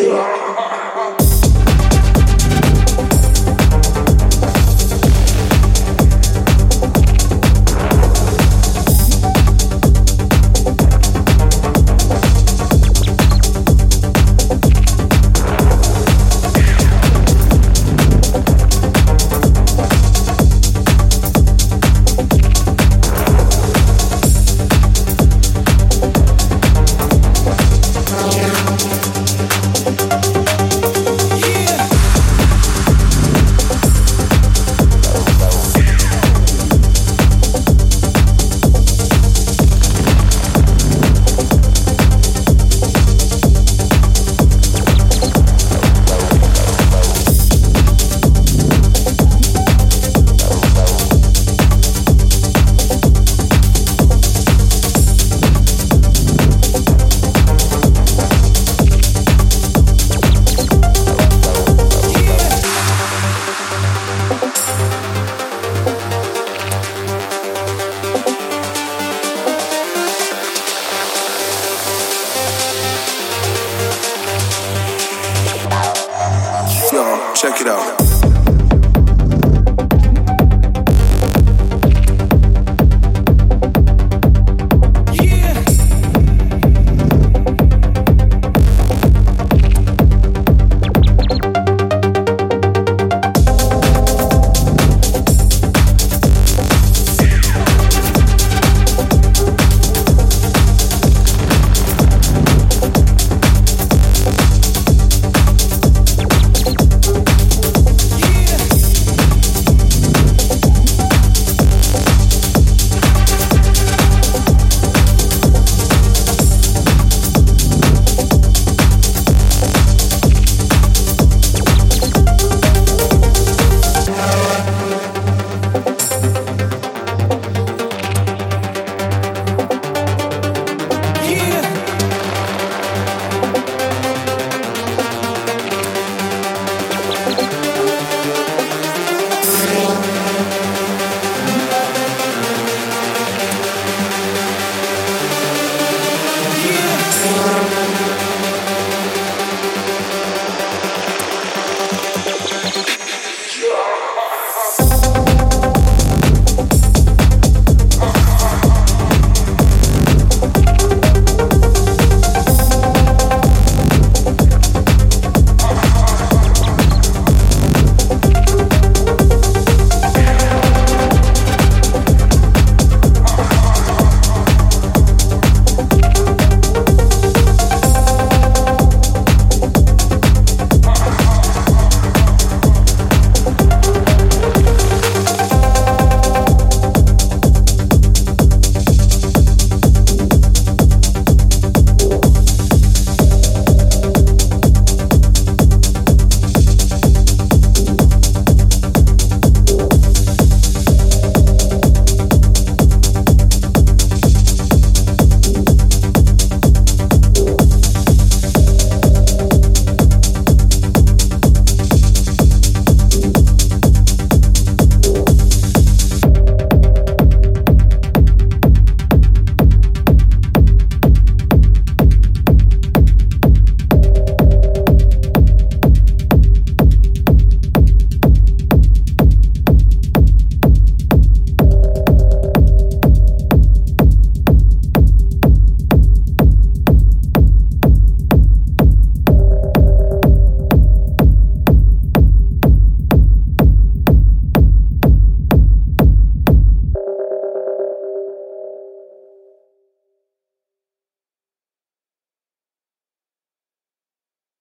You.